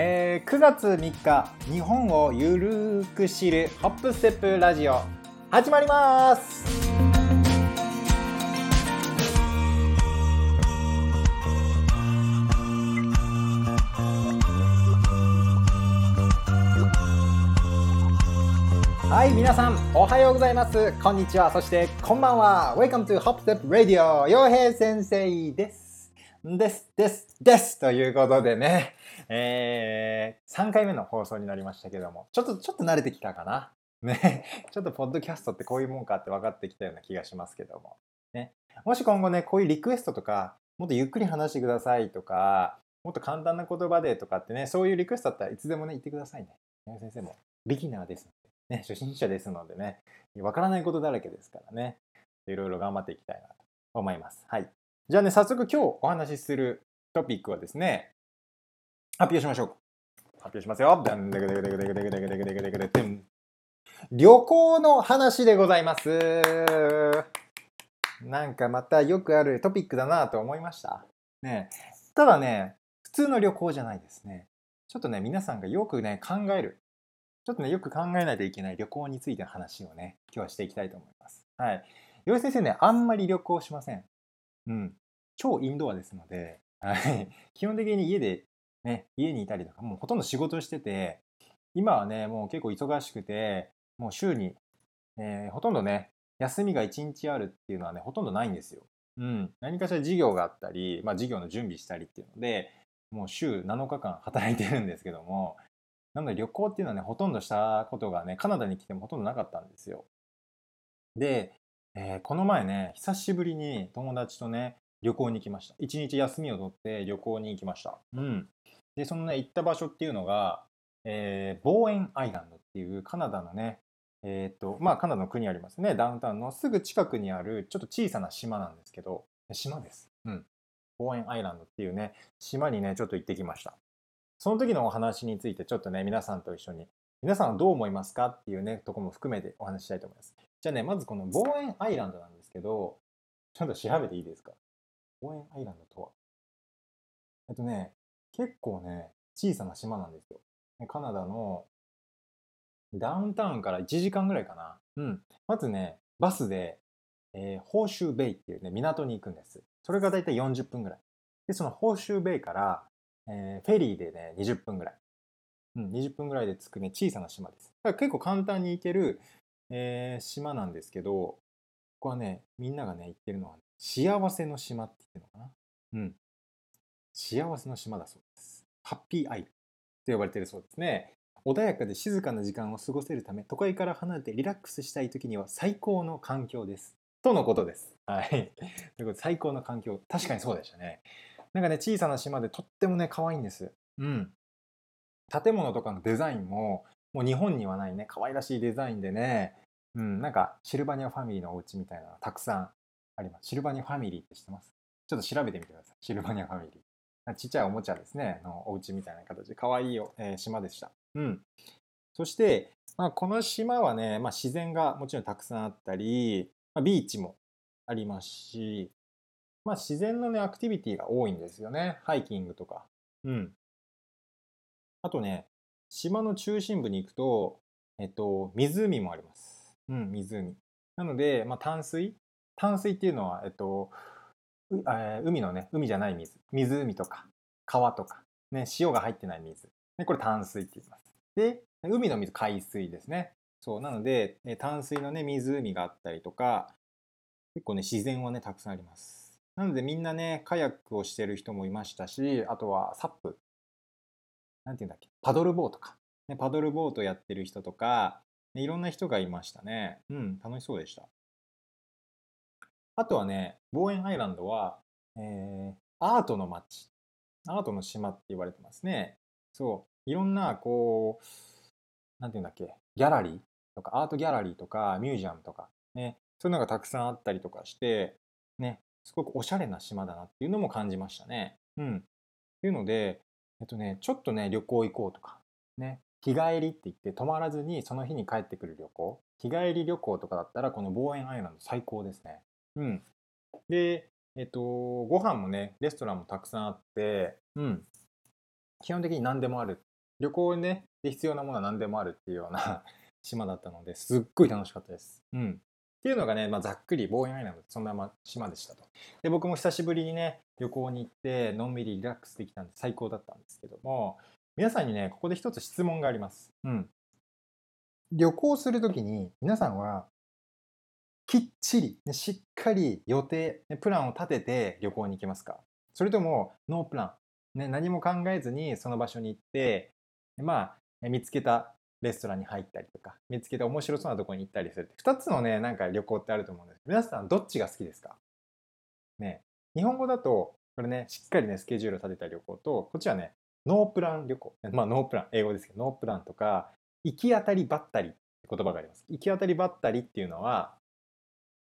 えー9月3日日本をゆるく知るホップステップラジオ始まります。はい皆さんおはようございます。こんにちは。そしてこんばんは。Welcome to Hop Step Radio 洋平先生です。ですですですということでねえー、3回目の放送になりましたけどもちょっとちょっと慣れてきたかな？ねちょっとポッドキャストってこういうもんかって分かってきたような気がしますけども。ね。もし今後ねこういうリクエストとかもっとゆっくり話してくださいとかもっと簡単な言葉でとかってねそういうリクエストだったらいつでもね言ってくださいね先生も。ビギナーですので、ね、初心者ですのでね。わからないことだらけですからね。いろいろ頑張っていきたいなと思います。はい。じゃあね、早速今日お話しするトピックはですね、発表しましょう。発表しますよ。旅行の話でございます。なんかまたよくあるトピックだなと思いました。ね、ただね、普通の旅行じゃないですね。ちょっとね、皆さんがよくね、考える。ちょっとね、よく考えないといけない旅行についての話をね、今日はしていきたいと思います。はい。洋井先生ね、あんまり旅行しません。うん。超インドアですので、はい、基本的に家でね家にいたりとかもうほとんど仕事してて今はねもう結構忙しくてもう週に、えーほとんどね休みが1日あるっていうのはねほとんどないんですよ。うん、何かしら授業があったり、まあ、授業の準備したりっていうのでもう週7日間働いてるんですけどもなので旅行っていうのはねほとんどしたことがねカナダに来てもほとんどなかったんですよ。で、えーこの前ね久しぶりに友達とね旅行に行きました。一日休みを取って旅行に行きました。うん、でそのね行った場所っていうのが、えーボーエンアイランドっていうカナダのねえー、とまあカナダの国ありますね。ダウンタウンのすぐ近くにあるちょっと小さな島なんですけど島です。うん。ボーエンアイランドっていうね島にねちょっと行ってきました。その時のお話についてちょっとね皆さんと一緒に皆さんはどう思いますかっていうねとこも含めてお話ししたいと思います。じゃあねまずこのボーエンアイランドなんですけどちょっと調べていいですか？ボーエンアイランドとは？えっとね結構ね小さな島なんですよカナダのダウンタウンから1時間ぐらいかな。うん。まずね、バスで、えー、ホーシューベイっていうね、港に行くんです。それがだいたい40分ぐらい。で、そのホーシューベイから、えーフェリーでね、20分ぐらい。うん、20分ぐらいで着くね、小さな島です。だから結構簡単に行ける、えー島なんですけど、ここはね、みんながね、言ってるのは、幸せの島って言ってるのかな？うん。幸せの島だそうです。ハッピーアイルと呼ばれてるそうですね。穏やかで静かな時間を過ごせるため都会から離れてリラックスしたい時には最高の環境です。とのことです。はい。ということで最高の環境確かにそうでしたね。なんかね小さな島でとってもね可愛いんです。うん。建物とかのデザインももう日本にはないね可愛らしいデザインでね、うん、なんかシルバニアファミリーのお家みたいなのがたくさんあります。シルバニアファミリーって知ってます？ちょっと調べてみてください。シルバニアファミリー。ちっちゃいおもちゃですね、のお家みたいな形で可愛いよ、えー島でした。うん。そして、まあ、この島はね、まあ、自然がもちろんたくさんあったり、まあ、ビーチもありますし、まあ、自然のね、アクティビティが多いんですよね。ハイキングとか。うん。あとね、島の中心部に行くと、えっと、湖もあります。うん、湖。なので、まあ、淡水淡水っていうのは、えっと、えー海のね、海じゃない水。湖とか、川とか、ね、塩が入ってない水。ね、これ淡水って言います。で、海の水、海水ですね。そう、なので、えー淡水のね、湖があったりとか、結構ね、自然はね、たくさんあります。なので、みんなね、カヤックをしてる人もいましたし、あとはサップ。なんていうんだっけ、パドルボートか。ね、パドルボートやってる人とか、ねいろんな人がいましたね。うん、楽しそうでした。あとはね、ボーエンアイランドは、えーアートの街、アートの島って言われてますね。そう、いろんな、こう、なんていうんだっけ、ギャラリーとか、アートギャラリーとか、ミュージアムとか、ね、そういうのがたくさんあったりとかして、ね、すごくおしゃれな島だなっていうのも感じましたね。うん。っていうので、えっとね、ちょっとね、旅行行こうとか、ね、日帰りって言って泊まらずにその日に帰ってくる旅行、日帰り旅行とかだったら、このボーエンアイランド最高ですね。うん。で、えっと、ご飯もね、レストランもたくさんあって、うん。基本的に何でもある旅行ねで必要なものは何でもあるっていうような 島だったのですっごい楽しかったです。うん、っていうのがね、まあ、ざっくりボーインアイランドそんな島でしたと。で僕も久しぶりにね旅行に行ってのんびりリラックスできたんで最高だったんですけども皆さんにねここで一つ質問があります。うん、旅行するときに皆さんはきっちり、しっかり予定、プランを立てて旅行に行きますか？それともノープラン、ね、何も考えずにその場所に行ってまあ見つけたレストランに入ったりとか見つけて面白そうなところに行ったりする2つのねなんか旅行ってあると思うんです皆さんどっちが好きですか？ね日本語だとこれねしっかりねスケジュールを立てた旅行とこっちはねノープラン旅行。まあノープラン。英語ですけどノープランとか行き当たりばったりって言葉があります。行き当たりばったりっていうのは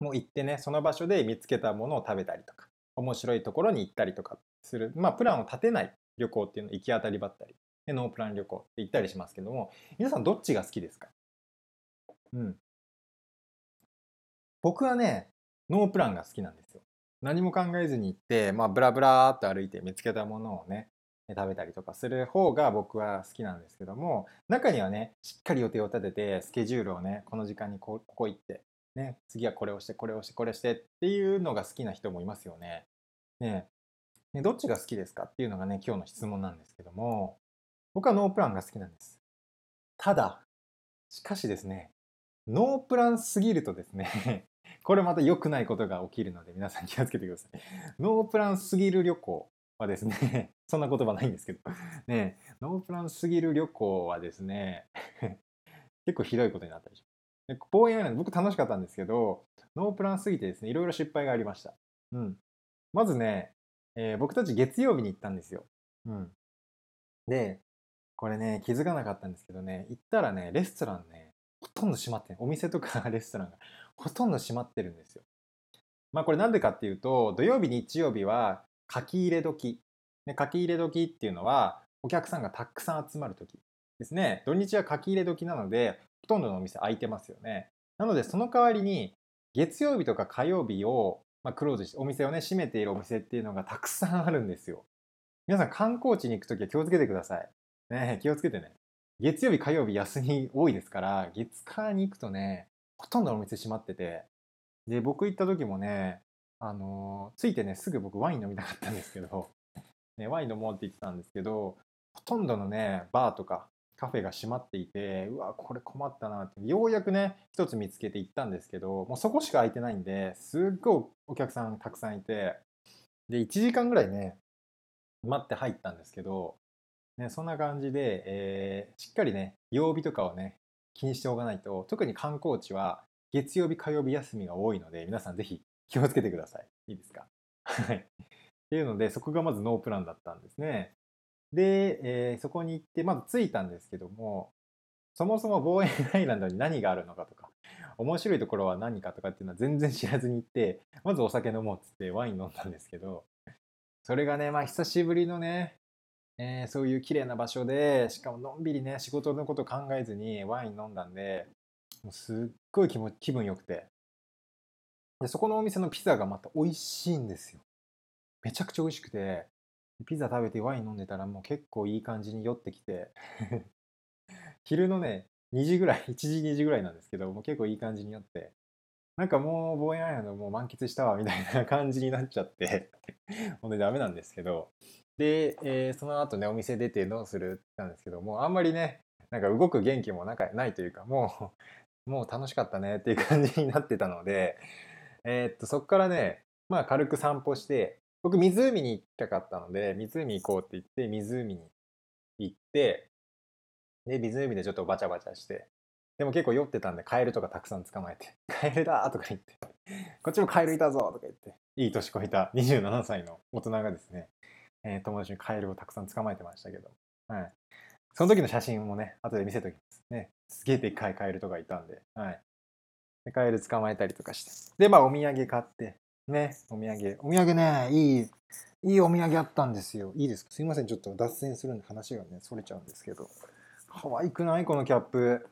も行ってねその場所で見つけたものを食べたりとか面白いところに行ったりとかする。まあプランを立てない旅行っていうの行き当たりばったり。でノープラン旅行って言ったりしますけども皆さんどっちが好きですか？うん。僕はねノープランが好きなんですよ。何も考えずに行ってまあブラブラーっと歩いて見つけたものをね食べたりとかする方が僕は好きなんですけども中にはねしっかり予定を立ててスケジュールをねこの時間にここ行ってね次はこれをしてこれをしてこれしてっていうのが好きな人もいますよね。ねねどっちが好きですかっていうのがね今日の質問なんですけども僕はノープランが好きなんです。ただしかしですねノープランすぎるとですね これまた良くないことが起きるので皆さん気をつけてください。ノープランすぎる旅行はですね、そんな言葉ないんですけど、ね、ノープランすぎる旅行はですね、結構ひどいことになったりします。でボーイアイランド、僕楽しかったんですけど、ノープランすぎてですね、いろいろ失敗がありました。うん。まずね、えー、僕たち月曜日に行ったんですよ。うん。で、これね、気づかなかったんですけどね、行ったらね、レストランね、ほとんど閉まってお店とか レストランがほとんど閉まってるんですよ。まあこれなんでかっていうと、土曜日、日曜日は書き入れ時。ね、書き入れ時っていうのは、お客さんがたくさん集まる時ですね。土日は書き入れ時なので、ほとんどのお店開いてますよね。なので、その代わりに、月曜日とか火曜日を、まあ、クローズして、お店をね、閉めているお店っていうのがたくさんあるんですよ。皆さん、観光地に行くときは気をつけてください。ね、気をつけてね。月曜日、火曜日、休み多いですから、月火に行くとね、ほとんどのお店閉まってて、で、僕行った時もね、あのー、ついてね、すぐ僕ワイン飲みたかったんですけど、ね、ワイン飲もうって言ってたんですけど、ほとんどのね、バーとかカフェが閉まっていて、うわ、これ困ったなって、ようやくね、一つ見つけて行ったんですけど、もうそこしか空いてないんで、すっごいお客さんたくさんいて、で、1時間ぐらいね、待って入ったんですけど、ね、そんな感じで、えー、しっかりね、曜日とかをね、気にしておかないと、特に観光地は月曜日、火曜日休みが多いので、皆さんぜひ気をつけてください。いいですか？はい。っていうので、そこがまずノープランだったんですね。で、えー、そこに行って、まず着いたんですけども、そもそも防衛アイランドに何があるのかとか、面白いところは何かとかっていうのは全然知らずに行って、まずお酒飲もうっつってワイン飲んだんですけど、それがね、まあ久しぶりのね、えー、そういう綺麗な場所で、しかものんびりね、仕事のこと考えずにワイン飲んだんで、もうすっごい気も気分良くて、で、そこのお店のピザがまた美味しいんですよ。めちゃくちゃ美味しくて、ピザ食べてワイン飲んでたらもう結構いい感じに酔ってきて。昼のね、2時ぐらい、1時2時ぐらいなんですけど、もう結構いい感じに酔って、なんかもう望遠アイランドもう満喫したわみたいな感じになっちゃって。ほんでダメなんですけど、で、えー、その後ね、お店出てどうするって言ったんですけどもう、あんまりね、なんか動く元気もなんかないというか、もう、もう楽しかったねっていう感じになってたので、えー、っと、そこからね、まあ軽く散歩して、僕湖に行きたかったので、湖行こうって言って、湖に行って、で、湖でちょっとバチャバチャして、でも結構酔ってたんで、カエルとかたくさん捕まえて、カエルだとか言って、こっちもカエルいたぞとか言って、いい年こいた27歳の大人がですね、えー、友達にカエルをたくさん捕まえてましたけど、はい。その時の写真もね、後で見せときます。ね。すげえでっかいカエルとかいたんで、はい。でカエル捕まえたりとかして。で、まあお土産買って、ね、お土産。お土産ね、いい、いいお土産あったんですよ。いいですか？すいません、ちょっと脱線するんで話がね、それちゃうんですけど。可愛くない？このキャップ。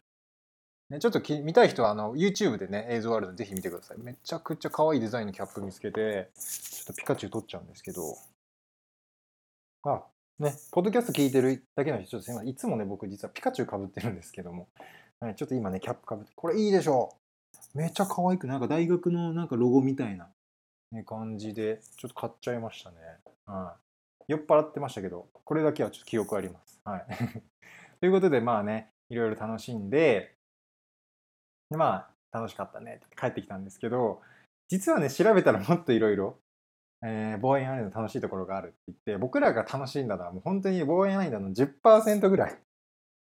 ね、ちょっとき見たい人はあの YouTube でね、映像あるのでぜひ見てください。めちゃくちゃ可愛いデザインのキャップ見つけて、ちょっとピカチュウ撮っちゃうんですけど。あ、ね、ポッドキャスト聞いてるだけの人、ちょっとすみません。いつもね、僕実はピカチュウかぶってるんですけども、はい、ちょっと今ね、キャップかぶって、これいいでしょう。めっちゃ可愛く、なんか大学のなんかロゴみたいな、ね、感じで、ちょっと買っちゃいましたね。はい。酔っ払ってましたけど、これだけはちょっと記憶あります。はい。ということで、まあね、いろいろ楽しんで、まあ、楽しかったねって帰ってきたんですけど、実はね、調べたらもっといろいろえー、望遠アイランド楽しいところがあるって言って、僕らが楽しんだのはもう本当に望遠アイランドの10%ぐらい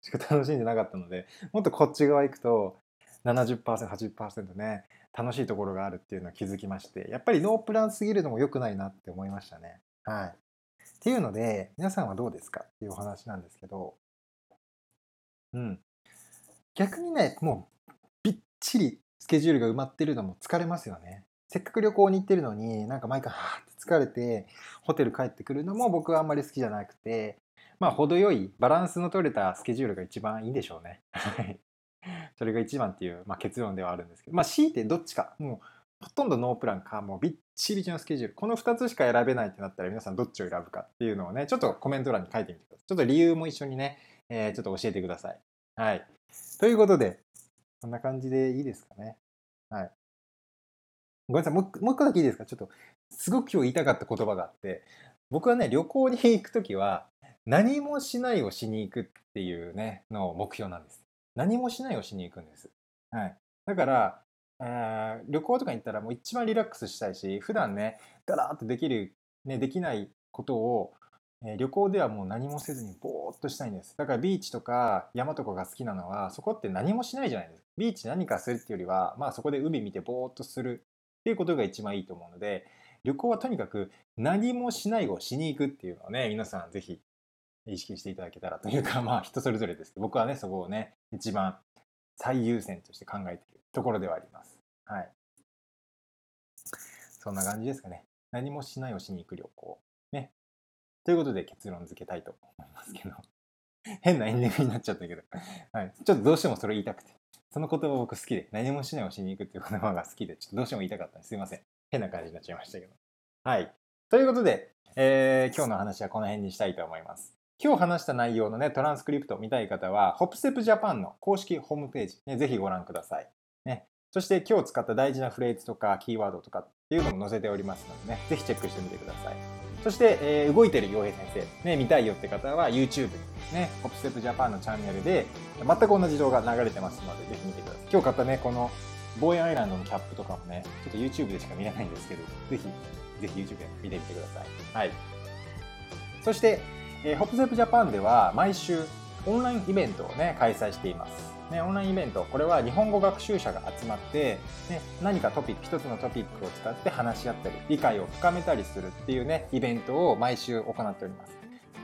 しか楽しんでなかったので、もっとこっち側行くと70%、80%ね、楽しいところがあるっていうのを気づきまして、やっぱりノープランすぎるのも良くないなって思いましたね。はい。っていうので、皆さんはどうですかっていうお話なんですけど、うん。逆にね、もうびっちりスケジュールが埋まってるのも疲れますよね。せっかく旅行に行ってるのになんか毎回はーって疲れてホテル帰ってくるのも僕はあんまり好きじゃなくてまあ程よいバランスの取れたスケジュールが一番いいんでしょうね。それが一番っていう、まあ、結論ではあるんですけどまあ強いてどっちかもうほとんどノープランかもうびっちびちのスケジュールこの2つしか選べないってなったら皆さんどっちを選ぶかっていうのをねちょっとコメント欄に書いてみてください。ちょっと理由も一緒にね、えー、ちょっと教えてください。はい。ということでこんな感じでいいですかね。はい。ごめんなさい、もうもう一個だけいいですか？ちょっと、すごく今日言いたかった言葉があって、僕はね、旅行に行くときは、何もしないをしに行くっていうね、の目標なんです。何もしないをしに行くんです。はい。だから、えー、旅行とかに行ったらもう一番リラックスしたいし、普段ね、だらーっとできる、ね、できないことを、えー、旅行ではもう何もせずにぼーっとしたいんです。だからビーチとか山とかが好きなのは、そこって何もしないじゃないですか。ビーチ何かするっていうよりは、まあそこで海見てぼーっとするっていうことが一番いいと思うので、旅行はとにかく何もしないをしに行くっていうのをね、皆さんぜひ意識していただけたらというか、まあ人それぞれです、僕はね、そこをね、一番最優先として考えているところではあります。はい。そんな感じですかね。何もしないをしに行く旅行。ね。ということで結論付けたいと思いますけど。変なエンディングになっちゃったけど。はい。ちょっとどうしてもそれ言いたくて。その言葉僕好きで、何もしないをしに行くっていう言葉が好きで、ちょっとどうしても言いたかったんです。すいません。変な感じになっちゃいましたけど。はい。ということで、えー、今日の話はこの辺にしたいと思います。今日話した内容のね、トランスクリプトを見たい方は、ホップステップジャパンの公式ホームページ、ね、ぜひご覧ください。ね。そして今日使った大事なフレーズとかキーワードとかっていうのも載せておりますのでね、ぜひチェックしてみてください。そして、えー、動いてる洋平先生、ね、見たいよって方は YouTube ね、ホップステップジャパンのチャンネルで全く同じ動画流れてますので、ぜひ見てください。今日買ったね、このボーイアイランドのキャップとかもね、ちょっと YouTube でしか見れないんですけど、ぜひ、ぜひ YouTube で見てみてください。はい。そして、えー、ホップステップジャパンでは毎週オンラインイベントをね、開催しています。ね、オンラインイベント、これは日本語学習者が集まって、ね、何かトピック、一つのトピックを使って話し合ったり、理解を深めたりするっていうね、イベントを毎週行っております。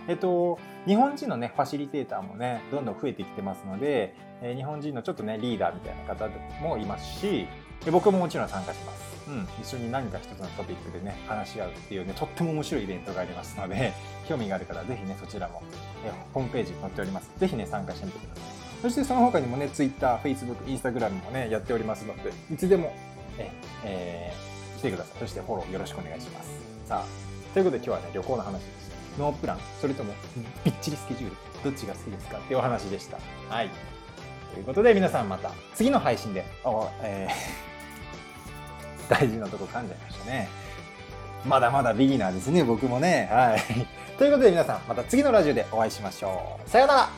えっと、日本人のね、ファシリテーターもね、どんどん増えてきてますので、えー、日本人のちょっとね、リーダーみたいな方もいますし、僕ももちろん参加します。うん、一緒に何か一つのトピックでね、話し合うっていうね、とっても面白いイベントがありますので、興味がある方はぜひね、そちらも、えホームページに載っております。ぜひね、参加してみてください。そしてその他にもね、Twitter、Facebook、Instagram もね、やっておりますので、いつでも、え、えー、来てください。そしてフォローよろしくお願いします。さあ、ということで今日はね、旅行の話です。ノープラン、それともびっちりスケジュール、どっちが好きですかっていうお話でした。はい。ということで皆さんまた次の配信でお、えー、大事なとこ噛んじゃいましたね。まだまだビギナーですね、僕もね。はい。ということで皆さん、また次のラジオでお会いしましょう。さようなら